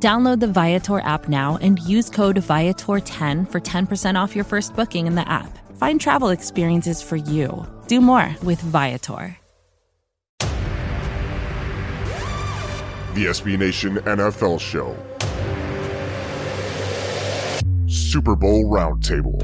Download the Viator app now and use code Viator10 for 10% off your first booking in the app. Find travel experiences for you. Do more with Viator. The SB Nation NFL Show. Super Bowl Roundtable.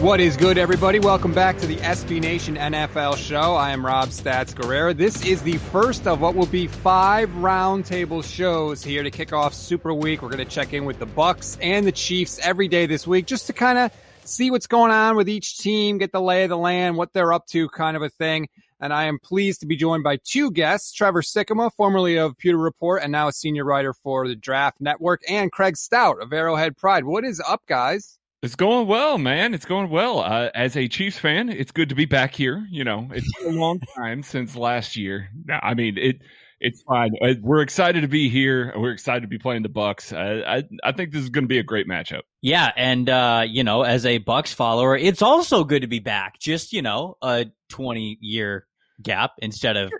What is good, everybody? Welcome back to the SB Nation NFL show. I am Rob Stats Guerrera. This is the first of what will be five roundtable shows here to kick off Super Week. We're going to check in with the Bucs and the Chiefs every day this week just to kind of see what's going on with each team, get the lay of the land, what they're up to, kind of a thing. And I am pleased to be joined by two guests, Trevor Sikkema, formerly of Pewter Report and now a senior writer for the Draft Network, and Craig Stout of Arrowhead Pride. What is up, guys? It's going well, man. It's going well. Uh, as a Chiefs fan, it's good to be back here. You know, it's been a long time since last year. I mean, it it's fine. Uh, we're excited to be here. We're excited to be playing the Bucs. I I, I think this is going to be a great matchup. Yeah, and uh, you know, as a Bucs follower, it's also good to be back. Just you know, a twenty year gap instead of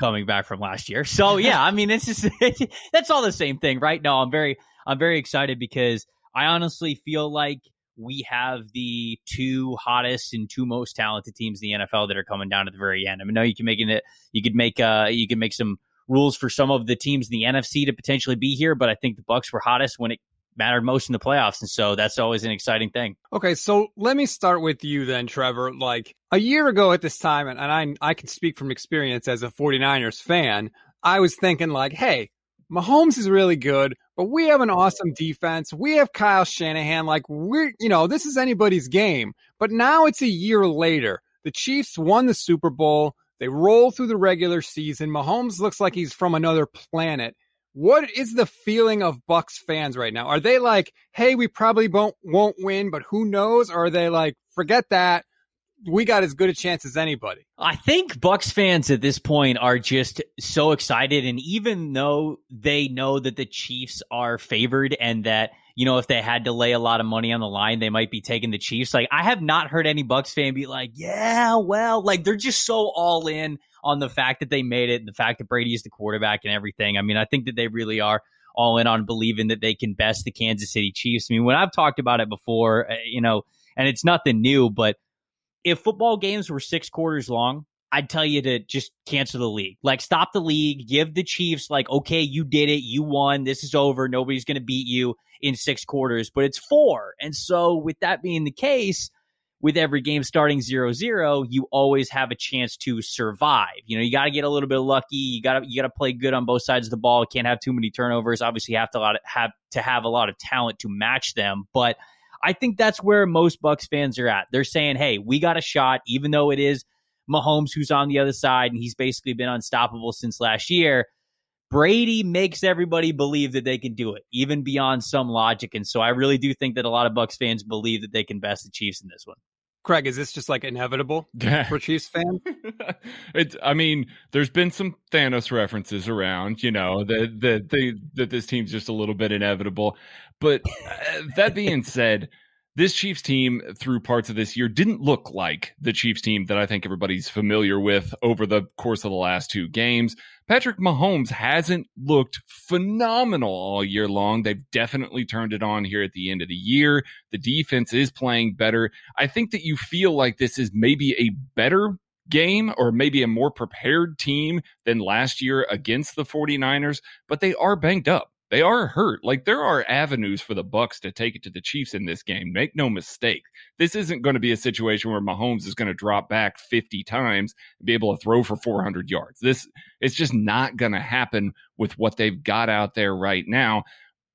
coming back from last year. So yeah, I mean, it's just that's all the same thing, right? No, I'm very I'm very excited because I honestly feel like we have the two hottest and two most talented teams in the NFL that are coming down at the very end. I mean, no, you can make it. You could make uh, you can make some rules for some of the teams in the NFC to potentially be here, but I think the Bucs were hottest when it mattered most in the playoffs, and so that's always an exciting thing. Okay, so let me start with you then, Trevor. Like a year ago at this time, and, and I I can speak from experience as a 49ers fan, I was thinking like, hey, Mahomes is really good, but we have an awesome defense. We have Kyle Shanahan. Like we're, you know, this is anybody's game. But now it's a year later. The Chiefs won the Super Bowl. They roll through the regular season. Mahomes looks like he's from another planet. What is the feeling of Bucs fans right now? Are they like, "Hey, we probably won't won't win, but who knows?" Or are they like, "Forget that we got as good a chance as anybody. I think Bucs fans at this point are just so excited and even though they know that the Chiefs are favored and that you know if they had to lay a lot of money on the line they might be taking the Chiefs like I have not heard any Bucs fan be like yeah well like they're just so all in on the fact that they made it and the fact that Brady is the quarterback and everything I mean I think that they really are all in on believing that they can best the Kansas City Chiefs I mean when I've talked about it before uh, you know and it's nothing new but if football games were six quarters long, I'd tell you to just cancel the league. Like, stop the league, give the Chiefs, like, okay, you did it, you won, this is over, nobody's going to beat you in six quarters, but it's four. And so, with that being the case, with every game starting 0-0, you always have a chance to survive. You know, you got to get a little bit lucky. You got to you got to play good on both sides of the ball. Can't have too many turnovers. Obviously, you have to lot have to have a lot of talent to match them, but I think that's where most Bucs fans are at. They're saying, "Hey, we got a shot, even though it is Mahomes who's on the other side, and he's basically been unstoppable since last year." Brady makes everybody believe that they can do it, even beyond some logic. And so I really do think that a lot of Bucs fans believe that they can best the Chiefs in this one. Craig, is this just like inevitable for Chiefs fans? it's. I mean, there's been some Thanos references around, you know, that that that this team's just a little bit inevitable. But uh, that being said, this Chiefs team through parts of this year didn't look like the Chiefs team that I think everybody's familiar with over the course of the last two games. Patrick Mahomes hasn't looked phenomenal all year long. They've definitely turned it on here at the end of the year. The defense is playing better. I think that you feel like this is maybe a better game or maybe a more prepared team than last year against the 49ers, but they are banged up. They are hurt. Like there are avenues for the Bucs to take it to the Chiefs in this game. Make no mistake. This isn't going to be a situation where Mahomes is going to drop back 50 times and be able to throw for 400 yards. This it's just not going to happen with what they've got out there right now.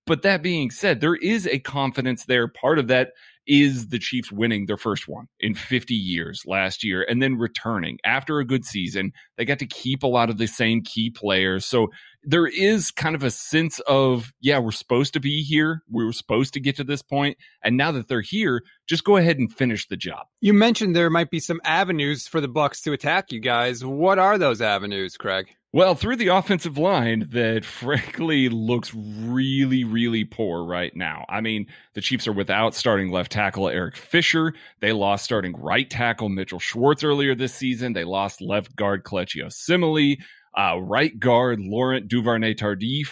But that being said, there is a confidence there. Part of that is the Chiefs winning their first one in 50 years last year and then returning after a good season. They got to keep a lot of the same key players. So there is kind of a sense of, yeah, we're supposed to be here. We were supposed to get to this point, And now that they're here, just go ahead and finish the job. You mentioned there might be some avenues for the Bucs to attack you guys. What are those avenues, Craig? Well, through the offensive line that frankly looks really, really poor right now. I mean, the Chiefs are without starting left tackle Eric Fisher. They lost starting right tackle Mitchell Schwartz earlier this season. They lost left guard Kelechi Osemele. Uh, right guard Laurent Duvernay Tardif,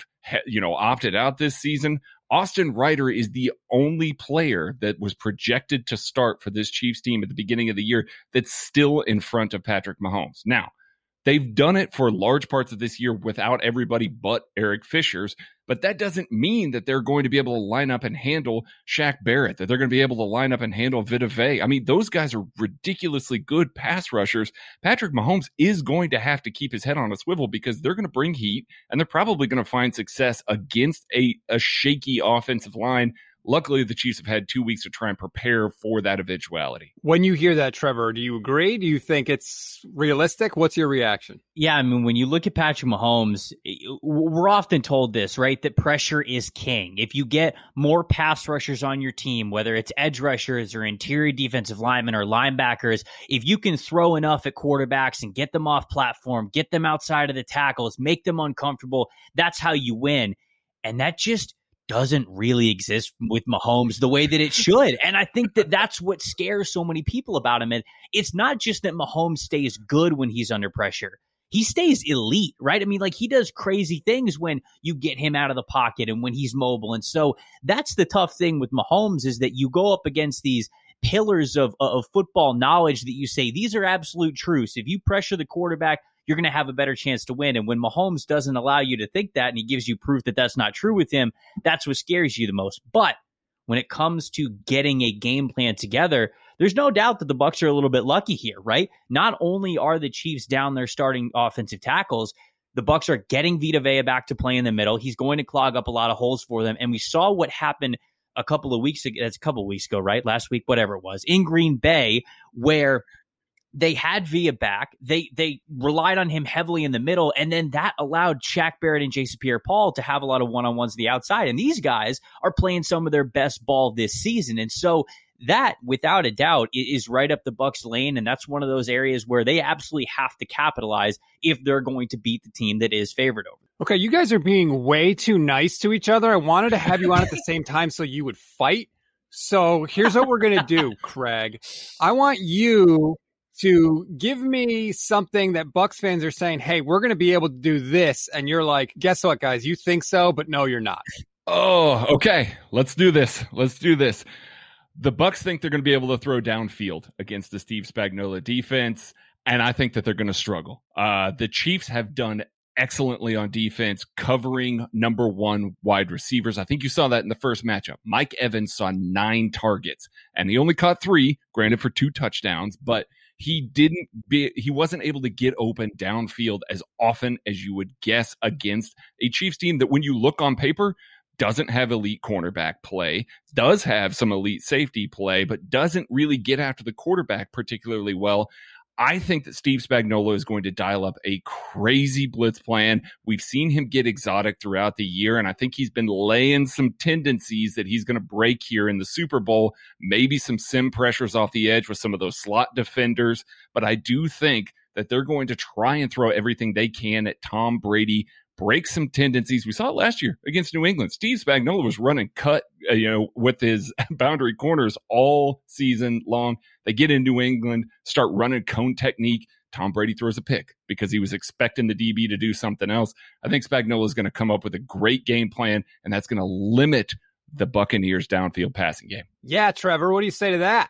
you know, opted out this season. Austin Reiter is the only player that was projected to start for this Chiefs team at the beginning of the year that's still in front of Patrick Mahomes. Now, They've done it for large parts of this year without everybody but Eric Fisher's, but that doesn't mean that they're going to be able to line up and handle Shaq Barrett, that they're going to be able to line up and handle Vita Vea. I mean, those guys are ridiculously good pass rushers. Patrick Mahomes is going to have to keep his head on a swivel because they're going to bring heat and they're probably going to find success against a, a shaky offensive line Luckily, the Chiefs have had two weeks to try and prepare for that eventuality. When you hear that, Trevor, do you agree? Do you think it's realistic? What's your reaction? Yeah, I mean, when you look at Patrick Mahomes, we're often told this, right? That pressure is king. If you get more pass rushers on your team, whether it's edge rushers or interior defensive linemen or linebackers, if you can throw enough at quarterbacks and get them off platform, get them outside of the tackles, make them uncomfortable, that's how you win. And that just doesn't really exist with Mahomes the way that it should. And I think that that's what scares so many people about him. And it's not just that Mahomes stays good when he's under pressure. He stays elite, right? I mean, like he does crazy things when you get him out of the pocket and when he's mobile. And so that's the tough thing with Mahomes is that you go up against these pillars of, of football knowledge that you say these are absolute truths. If you pressure the quarterback, you're going to have a better chance to win. And when Mahomes doesn't allow you to think that and he gives you proof that that's not true with him, that's what scares you the most. But when it comes to getting a game plan together, there's no doubt that the Bucs are a little bit lucky here, right? Not only are the Chiefs down their starting offensive tackles, the Bucs are getting Vita Vea back to play in the middle. He's going to clog up a lot of holes for them, and we saw what happened a couple of weeks ago. That's a couple of weeks ago, right? Last week, whatever it was, in Green Bay, where they had Vea back. They they relied on him heavily in the middle, and then that allowed Shaq Barrett and Jason Pierre-Paul to have a lot of one-on-ones on the outside. And these guys are playing some of their best ball this season. And so that, without a doubt, is right up the bucs lane, and that's one of those areas where they absolutely have to capitalize if they're going to beat the team that is favored over. Okay, you guys are being way too nice to each other. I wanted to have you on at the same time so you would fight. So here's what we're gonna do, Craig. I want you to give me something that Bucs fans are saying, "Hey, we're going to be able to do this," and you're like, "Guess what, guys? You think so, but no, you're not." Oh, okay. Let's do this. Let's do this. The Bucs think they're going to be able to throw downfield against the Steve Spagnuolo defense, and I think that they're going to struggle. Uh, the Chiefs have done excellently on defense, covering number one wide receivers. I think you saw that in the first matchup. Mike Evans saw nine targets, and he only caught three, granted for two touchdowns, but he didn't be he wasn't able to get open downfield as often as you would guess against a Chiefs team that when you look on paper doesn't have elite cornerback play, does have some elite safety play, but doesn't really get after the quarterback particularly well. I think that Steve Spagnuolo is going to dial up a crazy blitz plan. We've seen him get exotic throughout the year, and I think he's been laying some tendencies that he's going to break here in the Super Bowl. Maybe some sim pressures off the edge with some of those slot defenders, but I do think that they're going to try and throw everything they can at Tom Brady break some tendencies. We saw it last year against New England. Steve Spagnuolo was running cut, uh, you know, with his boundary corners all season long. They get in New England, start running cone technique. Tom Brady throws a pick because he was expecting the DB to do something else. I think Spagnuolo is going to come up with a great game plan, and that's going to limit the Buccaneers' downfield passing game. Yeah, Trevor, what do you say to that?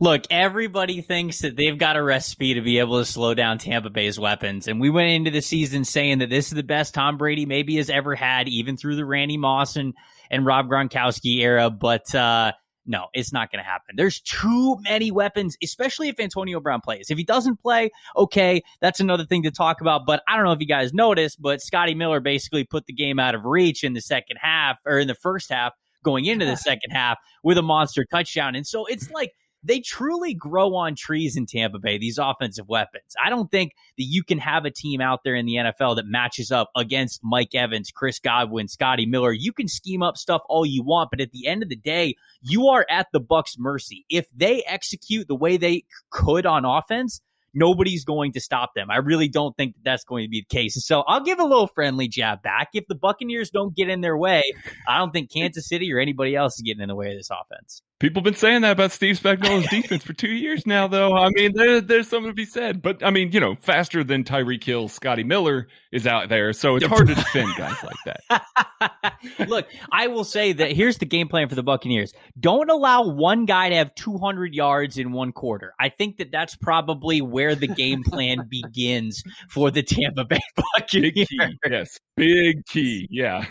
Look, everybody thinks that they've got a recipe to be able to slow down Tampa Bay's weapons. And we went into the season saying that this is the best Tom Brady maybe has ever had, even through the Randy Moss and, and Rob Gronkowski era. But uh, no, it's not going to happen. There's too many weapons, especially if Antonio Brown plays. If he doesn't play, okay, that's another thing to talk about. But I don't know if you guys noticed, but Scotty Miller basically put the game out of reach in the second half or in the first half going into the second half with a monster touchdown. And so it's like they truly grow on trees in Tampa Bay, these offensive weapons. I don't think that you can have a team out there in the NFL that matches up against Mike Evans, Chris Godwin, Scotty Miller. You can scheme up stuff all you want, but at the end of the day, you are at the Bucs' mercy. If they execute the way they could on offense, nobody's going to stop them. I really don't think that that's going to be the case. So I'll give a little friendly jab back. If the Buccaneers don't get in their way, I don't think Kansas City or anybody else is getting in the way of this offense. People have been saying that about Steve Spagnuolo's defense for two years now, though. I mean, there, there's something to be said. But I mean, you know, faster than Tyreek Hill, Scotty Miller is out there, so it's hard to defend guys like that. Look, I will say that here's the game plan for the Buccaneers: don't allow one guy to have 200 yards in one quarter. I think that that's probably where the game plan begins for the Tampa Bay Buccaneers. Big key, yes, big key, yeah.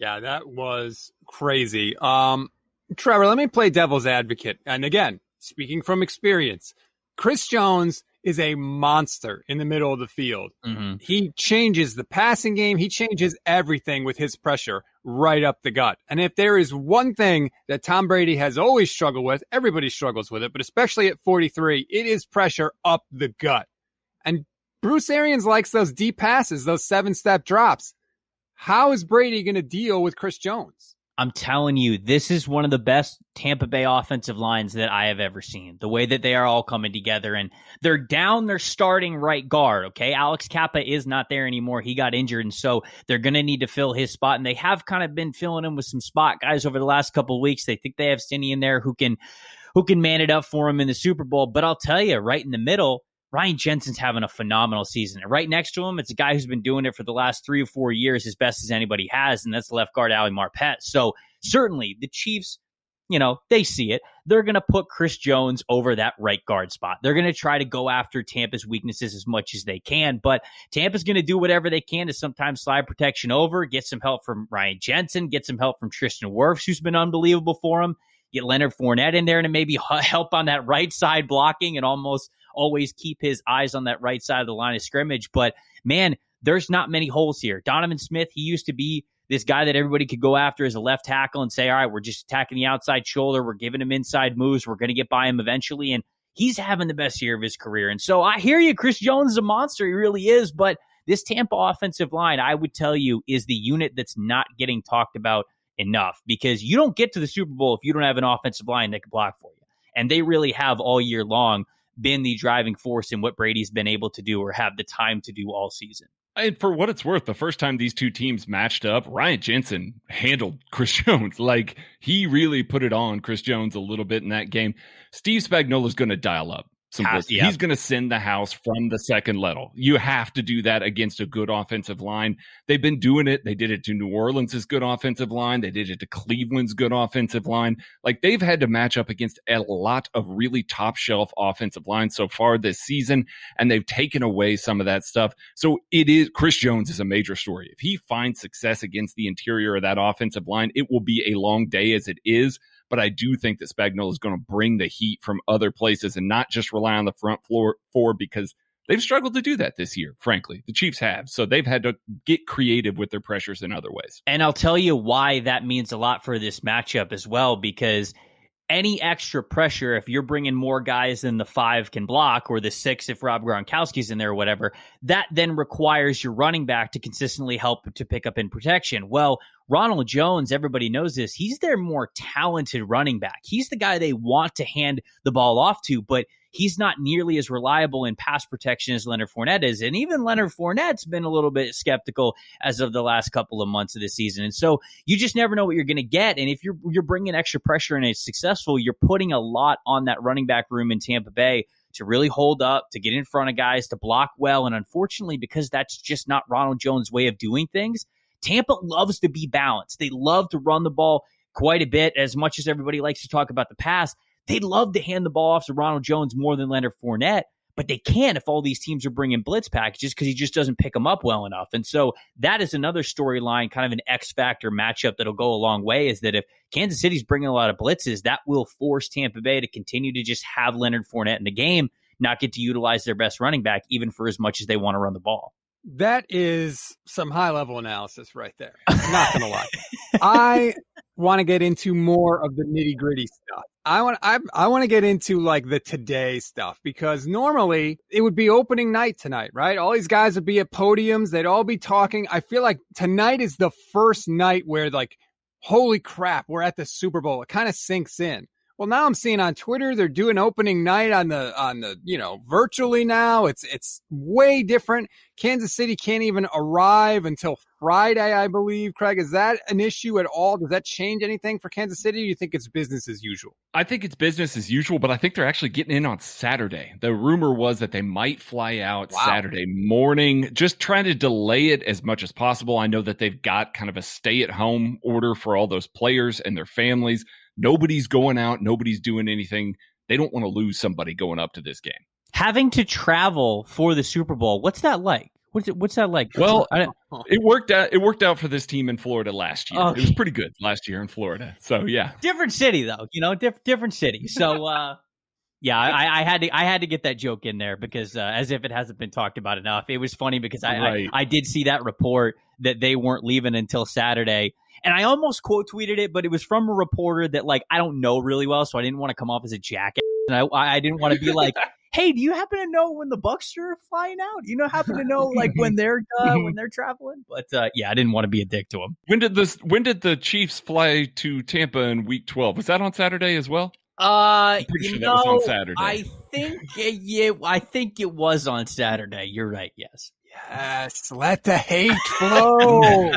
Yeah, that was crazy. Um, Trevor, let me play devil's advocate. And again, speaking from experience, Chris Jones is a monster in the middle of the field. Mm-hmm. He changes the passing game. He changes everything with his pressure right up the gut. And if there is one thing that Tom Brady has always struggled with, everybody struggles with it, but especially at 43, it is pressure up the gut. And Bruce Arians likes those deep passes, those seven step drops. How is Brady going to deal with Chris Jones? I'm telling you, this is one of the best Tampa Bay offensive lines that I have ever seen. The way that they are all coming together and they're down their starting right guard. Okay. Alex Cappa is not there anymore. He got injured. And so they're going to need to fill his spot. And they have kind of been filling him with some spot guys over the last couple weeks. They think they have Stinnie in there who can, who can man it up for him in the Super Bowl. But I'll tell you, right in the middle, Ryan Jensen's having a phenomenal season. And right next to him, it's a guy who's been doing it for the last three or four years as best as anybody has, and that's left guard Ali Marpet. So certainly the Chiefs, you know, they see it. They're going to put Chris Jones over that right guard spot. They're going to try to go after Tampa's weaknesses as much as they can, but Tampa's going to do whatever they can to sometimes slide protection over, get some help from Ryan Jensen, get some help from Tristan Wirfs, who's been unbelievable for him. Get Leonard Fournette in there to maybe help on that right side blocking and almost always keep his eyes on that right side of the line of scrimmage. But man, there's not many holes here. Donovan Smith, he used to be this guy that everybody could go after as a left tackle and say, all right, we're just attacking the outside shoulder. We're giving him inside moves. We're going to get by him eventually. And he's having the best year of his career. And so I hear you. Chris Jones is a monster. He really is. But this Tampa offensive line, I would tell you, is the unit that's not getting talked about enough because you don't get to the Super Bowl if you don't have an offensive line that can block for you. And they really have all year long been the driving force in what Brady's been able to do or have the time to do all season. And for what it's worth, the first time these two teams matched up, Ryan Jensen handled Chris Jones. Like he really put it on Chris Jones a little bit in that game. Steve Spagnuolo is going to dial up yeah. He's going to send the house from the second level. You have to do that against a good offensive line. They've been doing it. They did it to New Orleans' good offensive line. They did it to Cleveland's good offensive line. Like they've had to match up against a lot of really top shelf offensive lines so far this season, and they've taken away some of that stuff. So it is Chris Jones is a major story. If he finds success against the interior of that offensive line, it will be a long day as it is but I do think that Spagnuolo is going to bring the heat from other places and not just rely on the front floor four because they've struggled to do that this year, frankly. The Chiefs have. So they've had to get creative with their pressures in other ways. And I'll tell you why that means a lot for this matchup as well, because any extra pressure, if you're bringing more guys than the five can block or the six if Rob Gronkowski's in there or whatever, that then requires your running back to consistently help to pick up in protection. Well, Ronald Jones, everybody knows this. He's their more talented running back. He's the guy they want to hand the ball off to, but he's not nearly as reliable in pass protection as Leonard Fournette is. And even Leonard Fournette's been a little bit skeptical as of the last couple of months of the season. And so you just never know what you're going to get. And if you're you're bringing extra pressure and it's successful, you're putting a lot on that running back room in Tampa Bay to really hold up, to get in front of guys, to block well. And unfortunately, because that's just not Ronald Jones' way of doing things, Tampa loves to be balanced. They love to run the ball quite a bit, as much as everybody likes to talk about the pass. They'd love to hand the ball off to Ronald Jones more than Leonard Fournette, but they can't if all these teams are bringing blitz packages because he just doesn't pick them up well enough. And so that is another storyline, kind of an X factor matchup that'll go a long way. Is that if Kansas City's bringing a lot of blitzes, that will force Tampa Bay to continue to just have Leonard Fournette in the game, not get to utilize their best running back, even for as much as they want to run the ball. That is some high level analysis right there. I'm not going to lie. I want to get into more of the nitty gritty stuff. I want I I want to get into like the today stuff because normally it would be opening night tonight, right? All these guys would be at podiums, they'd all be talking. I feel like tonight is the first night where like holy crap, we're at the Super Bowl. It kind of sinks in. Well, now I'm seeing on Twitter they're doing opening night on the on the you know virtually now. It's it's way different. Kansas City can't even arrive until Friday, I believe. Craig, is that an issue at all? Does that change anything for Kansas City? You think it's business as usual? I think it's business as usual, but I think they're actually getting in on Saturday. The rumor was that they might fly out wow. Saturday morning, just trying to delay it as much as possible. I know that they've got kind of a stay at home order for all those players and their families. Nobody's going out, nobody's doing anything. They don't want to lose somebody going up to this game. Having to travel for the Super Bowl, what's that like? What's it, what's that like? Well, it worked out. It worked out for this team in Florida last year. Okay. It was pretty good last year in Florida. So yeah, different city though. You know, diff- different city. So uh, yeah, I, I, had to I had to get that joke in there because uh, as if it hasn't been talked about enough. It was funny because I, right. I I did see that report that they weren't leaving until Saturday, and I almost quote tweeted it, but it was from a reporter that like I don't know really well, so I didn't want to come off as a jackass, and I I didn't want to be like. hey, do you happen to know when the Bucs are flying out? You know, happen to know like when they're uh, when they're traveling? But uh, yeah, I didn't want to be a dick to them. When did this? When did the Chiefs fly to Tampa in Week Twelve? Was that on Saturday as well? Uh, you sure know, I think yeah, I think it was on Saturday. You're right. Yes. Yes, let the hate flow.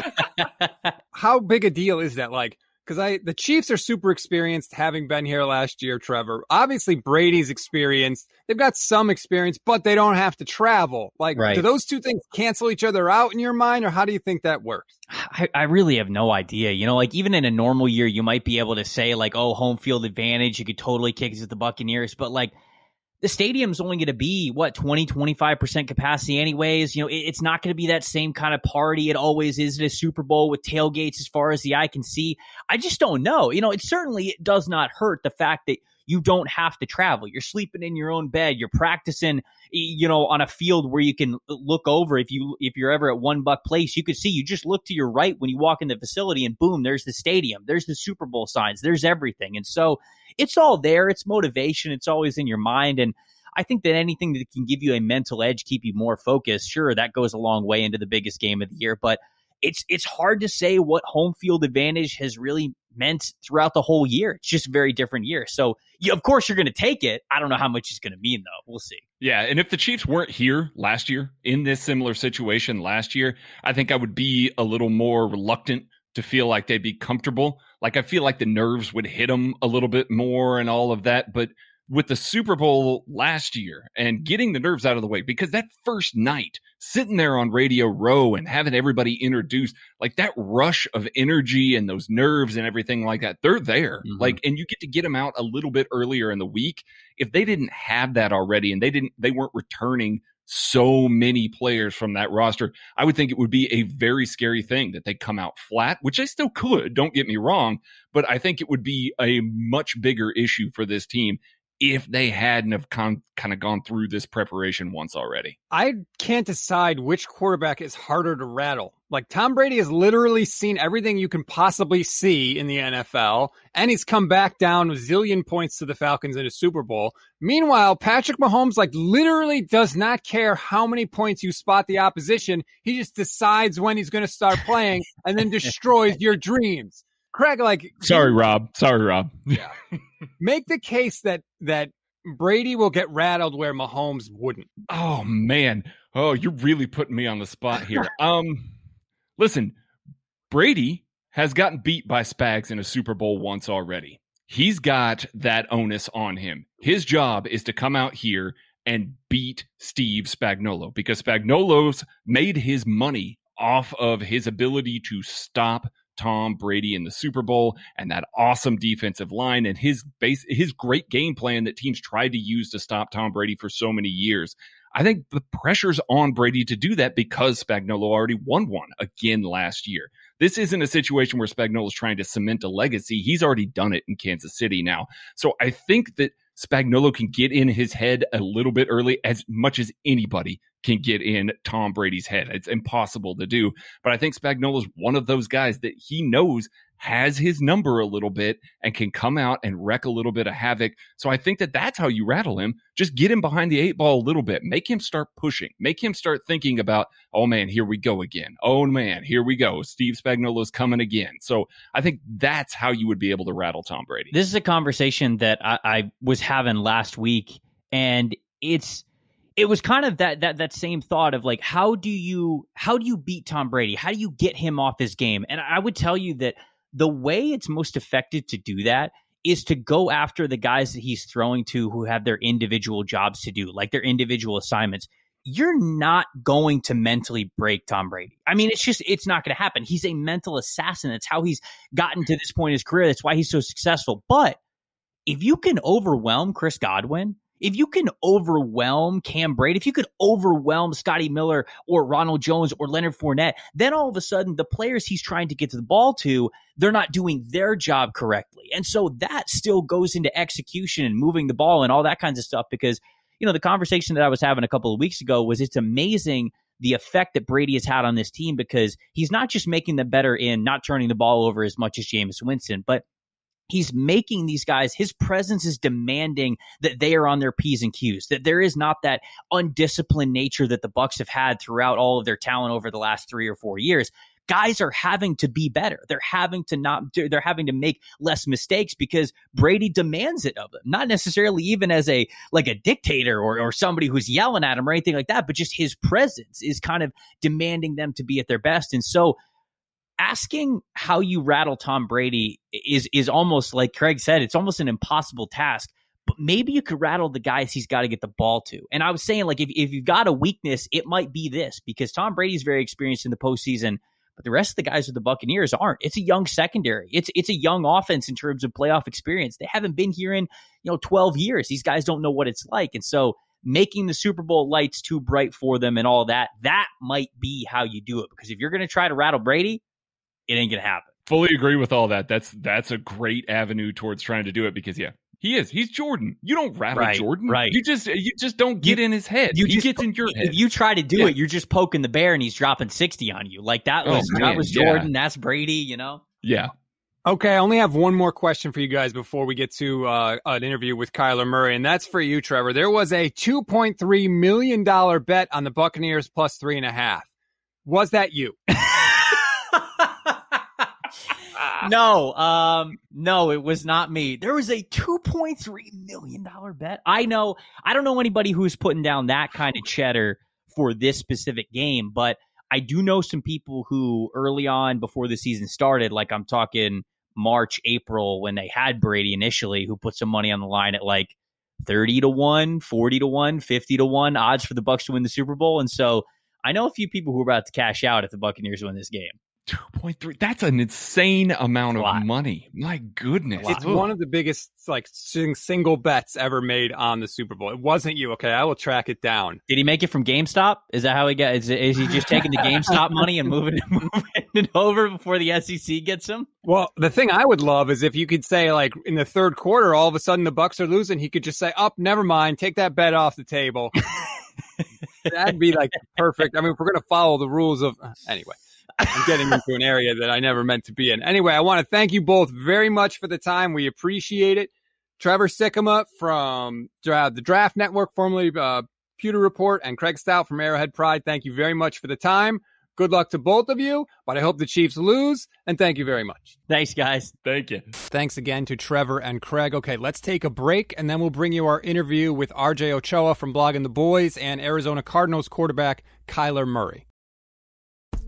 How big a deal is that? Like, because I the Chiefs are super experienced, having been here last year. Trevor, obviously Brady's experienced. They've got some experience, but they don't have to travel. Like, right. do those two things cancel each other out in your mind, or how do you think that works? I, I really have no idea. You know, like even in a normal year, you might be able to say like, "Oh, home field advantage." You could totally kick it to the Buccaneers, but like the stadium's only going to be what 20 25% capacity anyways you know it, it's not going to be that same kind of party it always is at a super bowl with tailgates as far as the eye can see. I just don't know. You know it certainly it does not hurt the fact that you don't have to travel you're sleeping in your own bed you're practicing you know on a field where you can uh, look over if you if you're ever at One Buc Place you could see you just look to your right when you walk in the facility and boom there's the stadium there's the super bowl signs there's everything and so it's all there. It's motivation. It's always in your mind. And I think that anything that can give you a mental edge, keep you more focused, sure, that goes a long way into the biggest game of the year. But it's it's hard to say what home field advantage has really meant throughout the whole year. It's just a very different year. So, you, of course, you're going to take it. I don't know how much it's going to mean, though. We'll see. Yeah. And if the Chiefs weren't here last year in this similar situation last year, I think I would be a little more reluctant to feel like they'd be comfortable. Like I feel like the nerves would hit them a little bit more and all of that. But with the Super Bowl last year and getting the nerves out of the way, because that first night, sitting there on Radio Row and having everybody introduced, like that rush of energy and those nerves and everything like that, they're there. Mm-hmm. Like, and you get to get them out a little bit earlier in the week. If they didn't have that already and they didn't, they weren't returning so many players from that roster, I would think it would be a very scary thing that they come out flat, which they still could, don't get me wrong, but I think it would be a much bigger issue for this team if they hadn't have con- kind of gone through this preparation once already. I can't decide which quarterback is harder to rattle. Like Tom Brady has literally seen everything you can possibly see in the NFL, and he's come back down a zillion points to the Falcons in a Super Bowl. Meanwhile, Patrick Mahomes like literally does not care how many points you spot the opposition. He just decides when he's going to start playing and then destroys your dreams. Craig, like, sorry, Rob. Sorry, Rob. Yeah. Make the case that that Brady will get rattled where Mahomes wouldn't. Oh man. Oh, you're really putting me on the spot here. um, listen, Brady has gotten beat by Spags in a Super Bowl once already. He's got that onus on him. His job is to come out here and beat Steve Spagnuolo because Spagnuolo's made his money off of his ability to stop Tom Brady in the Super Bowl and that awesome defensive line and his base his great game plan that teams tried to use to stop Tom Brady for so many years. I think the pressure's on Brady to do that because Spagnuolo already won one again last year. This isn't a situation where Spagnuolo's trying to cement a legacy. He's already done it in Kansas City now. So I think that Spagnuolo can get in his head a little bit early as much as anybody can get in Tom Brady's head. It's impossible to do. But I think Spagnuolo is one of those guys that he knows has his number a little bit and can come out and wreck a little bit of havoc. So I think that that's how you rattle him. Just get him behind the eight ball a little bit. Make him start pushing. Make him start thinking about, oh man, here we go again. Oh man, here we go. Steve Spagnuolo's coming again. So I think that's how you would be able to rattle Tom Brady. This is a conversation that I, I was having last week, and it's it was kind of that that that same thought of like how do you how do you beat Tom Brady? How do you get him off his game? And I would tell you that the way it's most effective to do that is to go after the guys that he's throwing to who have their individual jobs to do, like their individual assignments. You're not going to mentally break Tom Brady. I mean, it's just, it's not going to happen. He's a mental assassin. That's how he's gotten to this point in his career. That's why he's so successful. But if you can overwhelm Chris Godwin, if you can overwhelm Cam Brate, if you could overwhelm Scotty Miller or Ronald Jones or Leonard Fournette, then all of a sudden the players he's trying to get to the ball to, they're not doing their job correctly. And so that still goes into execution and moving the ball and all that kinds of stuff because, you know, the conversation that I was having a couple of weeks ago was it's amazing the effect that Brady has had on this team because he's not just making them better in not turning the ball over as much as Jameis Winston, but he's making these guys his presence is demanding that they are on their p's and q's that there is not that undisciplined nature that the bucs have had throughout all of their talent over the last three or four years. Guys are having to be better. They're having to not they're having to make less mistakes because brady demands it of them. Not necessarily even as a like a dictator or, or somebody who's yelling at him or anything like that but just his presence is kind of demanding them to be at their best. And so asking how you rattle Tom Brady is is almost like Craig said, it's almost an impossible task. But maybe you could rattle the guys he's got to get the ball to. And I was saying, like, if, if you've got a weakness, it might be this because Tom Brady's very experienced in the postseason, but the rest of the guys with the Buccaneers aren't. It's a young secondary. It's it's a young offense in terms of playoff experience. They haven't been here in, you know, 12 years. These guys don't know what it's like. And so making the Super Bowl lights too bright for them and all that, that might be how you do it. Because if you're going to try to rattle Brady, it ain't gonna happen. Fully agree with all that. That's that's a great avenue towards trying to do it because yeah, he is. He's Jordan. You don't rattle right, Jordan. Right. You just you just don't get you, in his head. You he just, gets in your head. If you try to do yeah. it, you're just poking the bear and he's dropping 60 on you. Like that was oh, that was Jordan, yeah. that's Brady, you know? Yeah. Okay, I only have one more question for you guys before we get to uh, an interview with Kyler Murray, and that's for you, Trevor. There was a $2.3 million bet on the Buccaneers plus three and a half. Was that you? no, um, no, it was not me. There was a two point three million dollar bet. I know. I don't know anybody who's putting down that kind of cheddar for this specific game, but I do know some people who early on before the season started, like I'm talking March, April, when they had Brady initially, who put some money on the line at like 30 to 1, 40 to 1, 50 to 1 odds for the Bucs to win the Super Bowl. And so I know a few people who are about to cash out if the Buccaneers win this game. 2.3 that's an insane amount of money. My goodness. It's Ooh. one of the biggest like single bets ever made on the super bowl. It wasn't you okay? I will track it down. Did he make it from gamestop? Is that how he got is, is he just taking the gamestop money and moving it, moving it over before the sec gets him? Well the thing i would love is if you could say like in the third quarter all of a sudden the bucs are losing he could just say up oh, never mind take that bet off the table. That'd be like perfect. I mean if we're gonna follow the rules of uh, anyway I'm getting into an area that I never meant to be in. Anyway, I want to thank you both very much for the time. We appreciate it. Trevor Sikkema from the Draft Network, formerly uh, Pewter Report, and Craig Stout from Arrowhead Pride. Thank you very much for the time. Good luck to both of you, but I hope the Chiefs lose. And thank you very much. Thanks, guys. Thank you. Thanks again to Trevor and Craig. Okay, let's take a break, and then we'll bring you our interview with RJ Ochoa from Blogging the Boys and Arizona Cardinals quarterback Kyler Murray.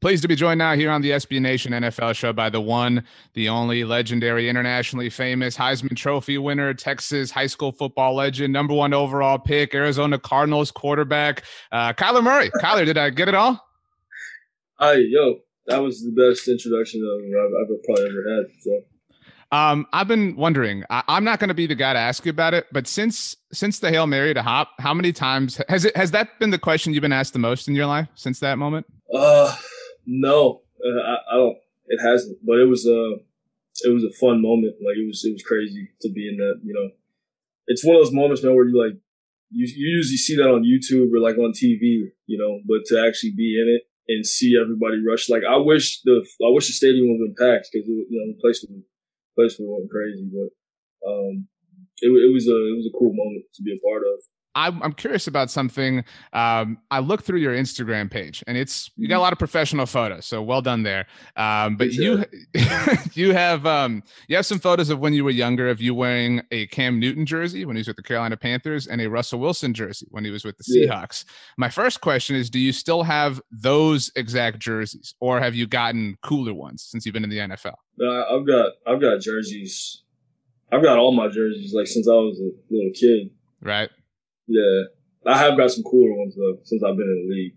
Pleased to be joined now here on the SB Nation NFL show by the one, the only legendary, internationally famous Heisman Trophy winner, Texas high school football legend, number one overall pick, Arizona Cardinals quarterback, uh, Kyler Murray. Kyler, did I get it all? Hi, yo, that was the best introduction I've, I've probably ever had. So. Um, I've been wondering. I, am not going to be the guy to ask you about it, but since since the hail mary to hop, how many times has it has that been the question you've been asked the most in your life since that moment? Uh, no, uh, I, I, don't. It hasn't, but it was a it was a fun moment. Like it was it was crazy to be in that. You know, it's one of those moments, man, where you like you you usually see that on YouTube or like on TV, you know, but to actually be in it and see everybody rush, like I wish the I wish the stadium been packed because you know the place was place was going crazy, but um, it it was a it was a cool moment to be a part of. I'm, I'm curious about something. Um, I looked through your Instagram page, and it's you got a mm-hmm. lot of professional photos, so well done there. Um, but you you have um, you have some photos of when you were younger of you wearing a Cam Newton jersey when he was with the Carolina Panthers, and a Russell Wilson jersey when he was with the Seahawks. Yeah. My first question is: Do you still have those exact jerseys, or have you gotten cooler ones since you've been in the NFL? No, I've got I've got jerseys. I've got all my jerseys like since I was a little kid. Right. Yeah, I have got some cooler ones though since I've been in the league.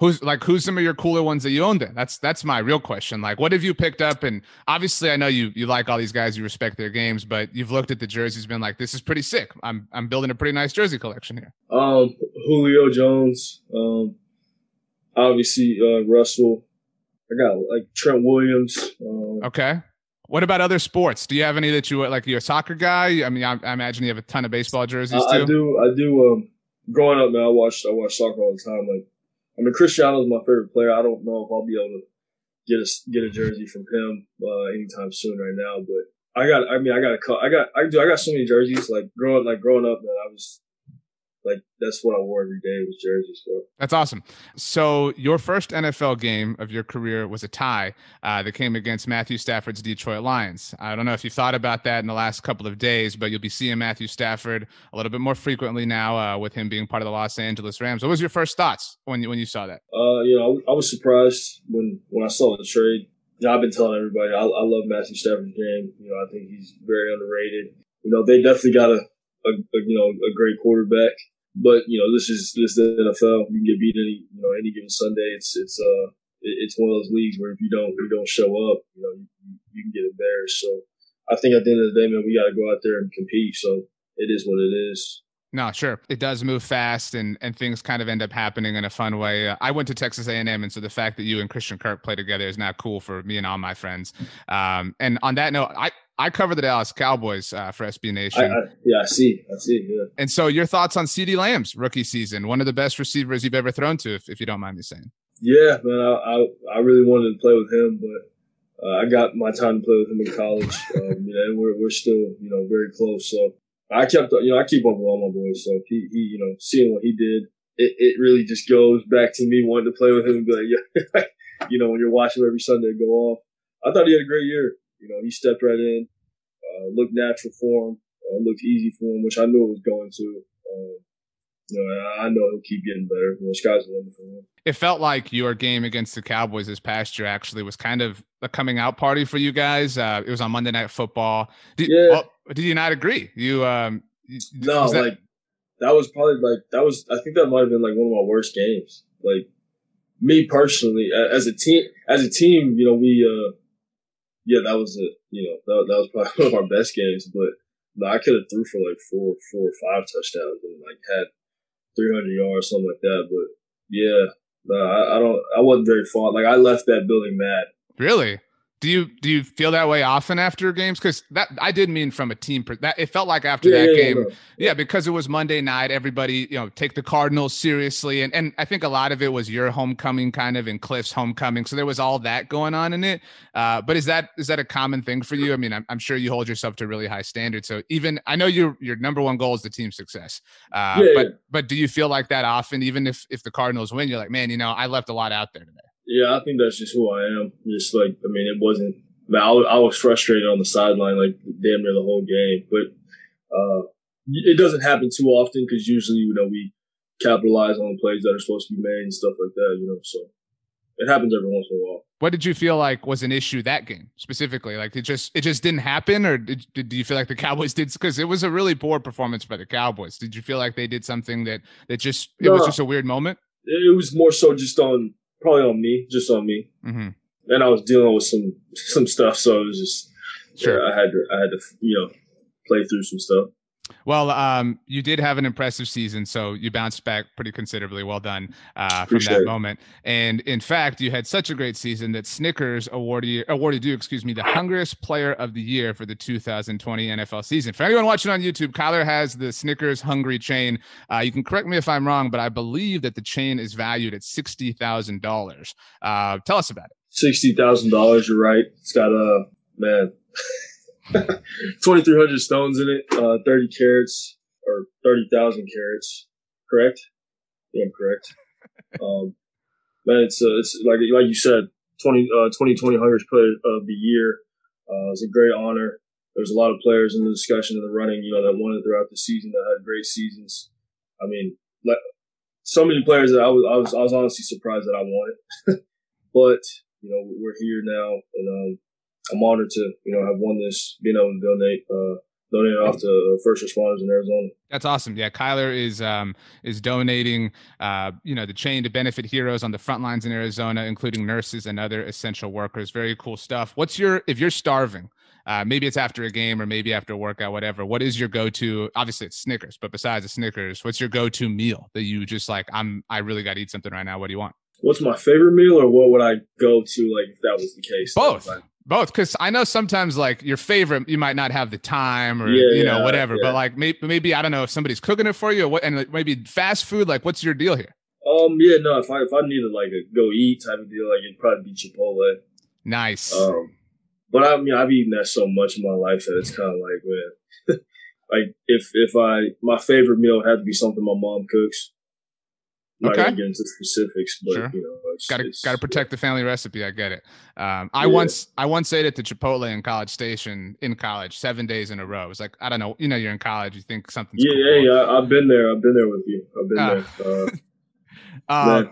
Who's like who's some of your cooler ones that you own then? That's that's my real question. Like what have you picked up? And obviously I know you you like all these guys, you respect their games, but you've looked at the jerseys, been like, this is pretty sick. I'm I'm building a pretty nice jersey collection here. Um Julio Jones, um obviously uh Russell. I got like Trent Williams. Um, okay. What about other sports? Do you have any that you like? You're a soccer guy. I mean, I, I imagine you have a ton of baseball jerseys I, too. I do. I do. Um, growing up, man, I watched I watched soccer all the time. Like, I mean, Cristiano is my favorite player. I don't know if I'll be able to get a get a jersey from him uh, anytime soon right now, but I got. I mean, I got a. I got. I do. I got so many jerseys. Like growing, like growing up, man, I was like that's what I wore every day was jerseys, bro. That's awesome. So your first NFL game of your career was a tie uh, that came against Matthew Stafford's Detroit Lions. I don't know if you thought about that in the last couple of days, but you'll be seeing Matthew Stafford a little bit more frequently now uh, with him being part of the Los Angeles Rams. What was your first thoughts when you when you saw that? Uh, you know, I, I was surprised when when I saw the trade. You know, I've been telling everybody I, I love Matthew Stafford's game. You know, I think he's very underrated. You know, they definitely got a, a, a you know a great quarterback. But you know, this is this is the NFL. You can get beat any you know any given Sunday. It's it's uh it's one of those leagues where if you don't you don't show up, you know, you, you can get embarrassed. So I think at the end of the day, man, we got to go out there and compete. So it is what it is. No, sure. It does move fast, and and things kind of end up happening in a fun way. Uh, I went to Texas A&M, and so the fact that you and Christian Kirk play together is now cool for me and all my friends. Um, and on that note, I I cover the Dallas Cowboys uh, for SB Nation. I, I, yeah, I see. I see. Yeah. And so, your thoughts on CeeDee Lamb's rookie season? One of the best receivers you've ever thrown to, if, if you don't mind me saying. Yeah, man. I, I, I really wanted to play with him, but uh, I got my time to play with him in college. um, you know, and we're we're still you know very close. So I kept you know I keep up with all my boys. So he he you know seeing what he did, it, it really just goes back to me wanting to play with him and be like, yeah, you know, when you're watching every Sunday go off. I thought he had a great year. You know, he stepped right in, uh, looked natural for him, uh, looked easy for him, which I knew it was going to. Um, you know, I know he'll keep getting better. You know, sky's the limit for him. It felt like your game against the Cowboys this past year actually was kind of a coming out party for you guys. Uh, it was on Monday Night Football. Did, yeah. Well, did you not agree? You um, no, that- like that was probably like that was I think that might have been like one of my worst games. Like me personally, as a team, as a team, you know, we uh, yeah, that was it. You know, that, that was probably one of our best games. But no, I could have threw for like four, four or five touchdowns and like had 300 yards, something like that. But yeah, no, I, I don't. I wasn't very fond. Like I left that building mad. Really? Do you do you feel that way often after games? Because that I did mean from a team. Per, that it felt like after Yeah, that yeah, game, yeah. yeah, because it was Monday night. Everybody, you know, take the Cardinals seriously, and and I think a lot of it was your homecoming, kind of, and Kliff's homecoming. So there was all that going on in it. Uh, but is that is that a common thing for you? I mean, I'm, I'm sure you hold yourself to really high standards. So even I know your your number one goal is the team success. Uh, but but do you feel like that often? Even if if the Cardinals win, you're like, man, you know, I left a lot out there today. Yeah, I think that's just who I am. Just like I mean, it wasn't. I, was- I was frustrated on the sideline like damn near the whole game, but uh, it doesn't happen too often because usually you know we capitalize on the plays that are supposed to be made and stuff like that. You know, so it happens every once in a while. What did you feel like was an issue that game specifically? Like it just it just didn't happen, or did, did do you feel like the Cowboys did? Because it was a really poor performance by the Cowboys. Did you feel like they did something that that just it was just a weird moment? It was more so just on probably on me, just on me, hmm and I was dealing with some some stuff, so it was just Sure. yeah, I had to I had to you know play through some stuff. Well, um, you did have an impressive season, so you bounced back pretty considerably. Well done uh, from that it. moment. And in fact, you had such a great season that Snickers awarded you, awarded you, excuse me, the hungriest player of the year for the 2020 NFL season. For anyone watching on YouTube, Kyler has the Snickers Hungry chain. Uh, you can correct me if I'm wrong, but I believe that the chain is valued at sixty thousand dollars. Uh, tell us about it. Sixty thousand dollars. You're right. It's got a man. 2,300 stones in it, uh, 30 carats or 30,000 carats. Correct? Yeah, I'm correct. Um, man, it's, uh, it's like, like you said, 20, uh, 2020 Hungers Player of the Year. Uh, it's a great honor. There's a lot of players in the discussion in the running, you know, that won it throughout the season that had great seasons. I mean, like, so many players that I was, I was, I was honestly surprised that I won it. but, you know, we're here now and, um, I'm honored to, you know, have won this, being able to donate, uh, donate it off to uh, first responders in Arizona. That's awesome. Yeah, Kyler is um, is donating, uh, you know, the chain to benefit heroes on the front lines in Arizona, including nurses and other essential workers. Very cool stuff. What's your if you're starving? Uh, maybe it's after a game or maybe after a workout, whatever. What is your go-to? Obviously, it's Snickers, but besides the Snickers, what's your go-to meal that you just like? I'm I really got to eat something right now. What do you want? What's my favorite meal, or what would I go to, like, if that was the case? Both. Like, Both, because I know sometimes like your favorite, you might not have the time or Yeah, you know yeah, whatever, yeah. but like maybe maybe I don't know if somebody's cooking it for you or what, and like, maybe fast food. Like, what's your deal here? Um, yeah, no, if I if I needed like a go eat type of deal, like it'd probably be Chipotle. Nice. Um, but I mean, I've eaten that so much in my life that it's kind of like, man, like if if I my favorite meal had to be something my mom cooks. Not Okay. get into specifics, but Sure. you know, it's, Got to it's- got to protect the family recipe. I get it. Um, I Yeah. once I once ate at the Chipotle in College Station in college seven days in a row. It was like I don't know. You know, you're in college. You think something's Yeah, cool. yeah, yeah. I've been there. I've been there with you. I've been Ah. there. Uh, Uh, man.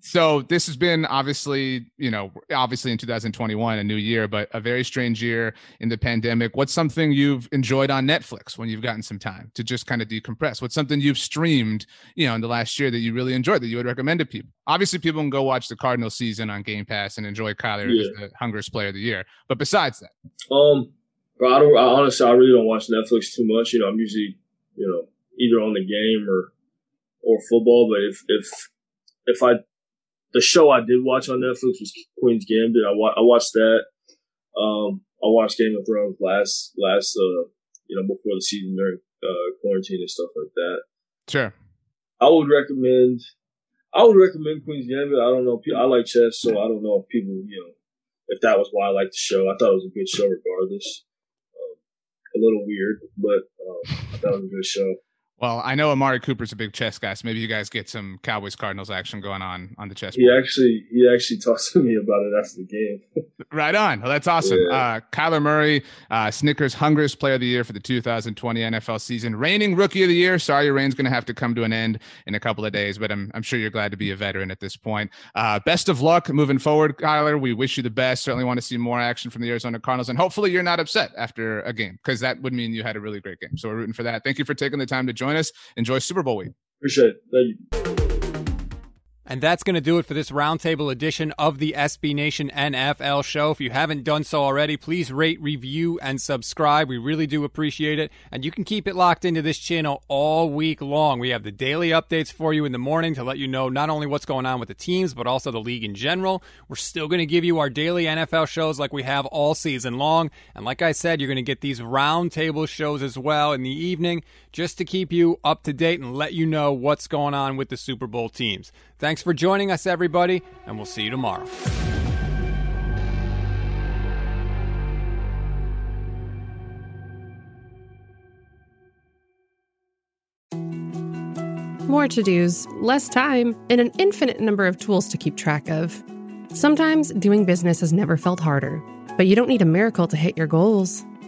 So this has been obviously, you know, obviously in 2021, a new year, but a very strange year in the pandemic. What's something you've enjoyed on Netflix when you've gotten some time to just kind of decompress? What's something you've streamed, you know, in the last year that you really enjoyed that you would recommend to people? Obviously, people can go watch the Cardinal season on Game Pass and enjoy Kyler as the hungriest player of the year. But besides that, Um, bro, I don't. I, honestly, I really don't watch Netflix too much. You know, I'm usually, you know, either on the game or or football. But if if if I the show I did watch on Netflix was Queen's Gambit. I, wa- I watched that. Um, I watched Game of Thrones last last uh you know before the season during uh quarantine and stuff like that. sure. I would recommend. I would recommend Queen's Gambit. I don't know. I like chess, so I don't know if people, you know, if that was why I liked the show. I thought it was a good show, regardless. Um, a little weird, but um, I thought it was a good show. Well, I know Amari Cooper's a big chess guy, so maybe you guys get some Cowboys Cardinals action going on on the chess He board. actually, he actually talked to me about it after the game. Right on. Well, that's awesome. Yeah. Uh, Kyler Murray, uh, Snickers Hungers Player of the Year for the 2020 NFL season. Reigning Rookie of the Year. Sorry, your reign's going to have to come to an end in a couple of days, but I'm, I'm sure you're glad to be a veteran at this point. Uh, best of luck moving forward, Kyler. We wish you the best. Certainly want to see more action from the Arizona Cardinals, and hopefully you're not upset after a game because that would mean you had a really great game. So we're rooting for that. Thank you for taking the time to join. Join us. Enjoy Super Bowl week. Appreciate it. Thank you. And that's going to do it for this roundtable edition of the SB Nation NFL show. If you haven't done so already, please rate, review, and subscribe. We really do appreciate it. And you can keep it locked into this channel all week long. We have the daily updates for you in the morning to let you know not only what's going on with the teams, but also the league in general. We're still going to give you our daily NFL shows like we have all season long. And like I said, you're going to get these roundtable shows as well in the evening just to keep you up to date and let you know what's going on with the Super Bowl teams. Thanks for joining us, everybody, and we'll see you tomorrow. More to dos, less time, and an infinite number of tools to keep track of. Sometimes doing business has never felt harder, but you don't need a miracle to hit your goals.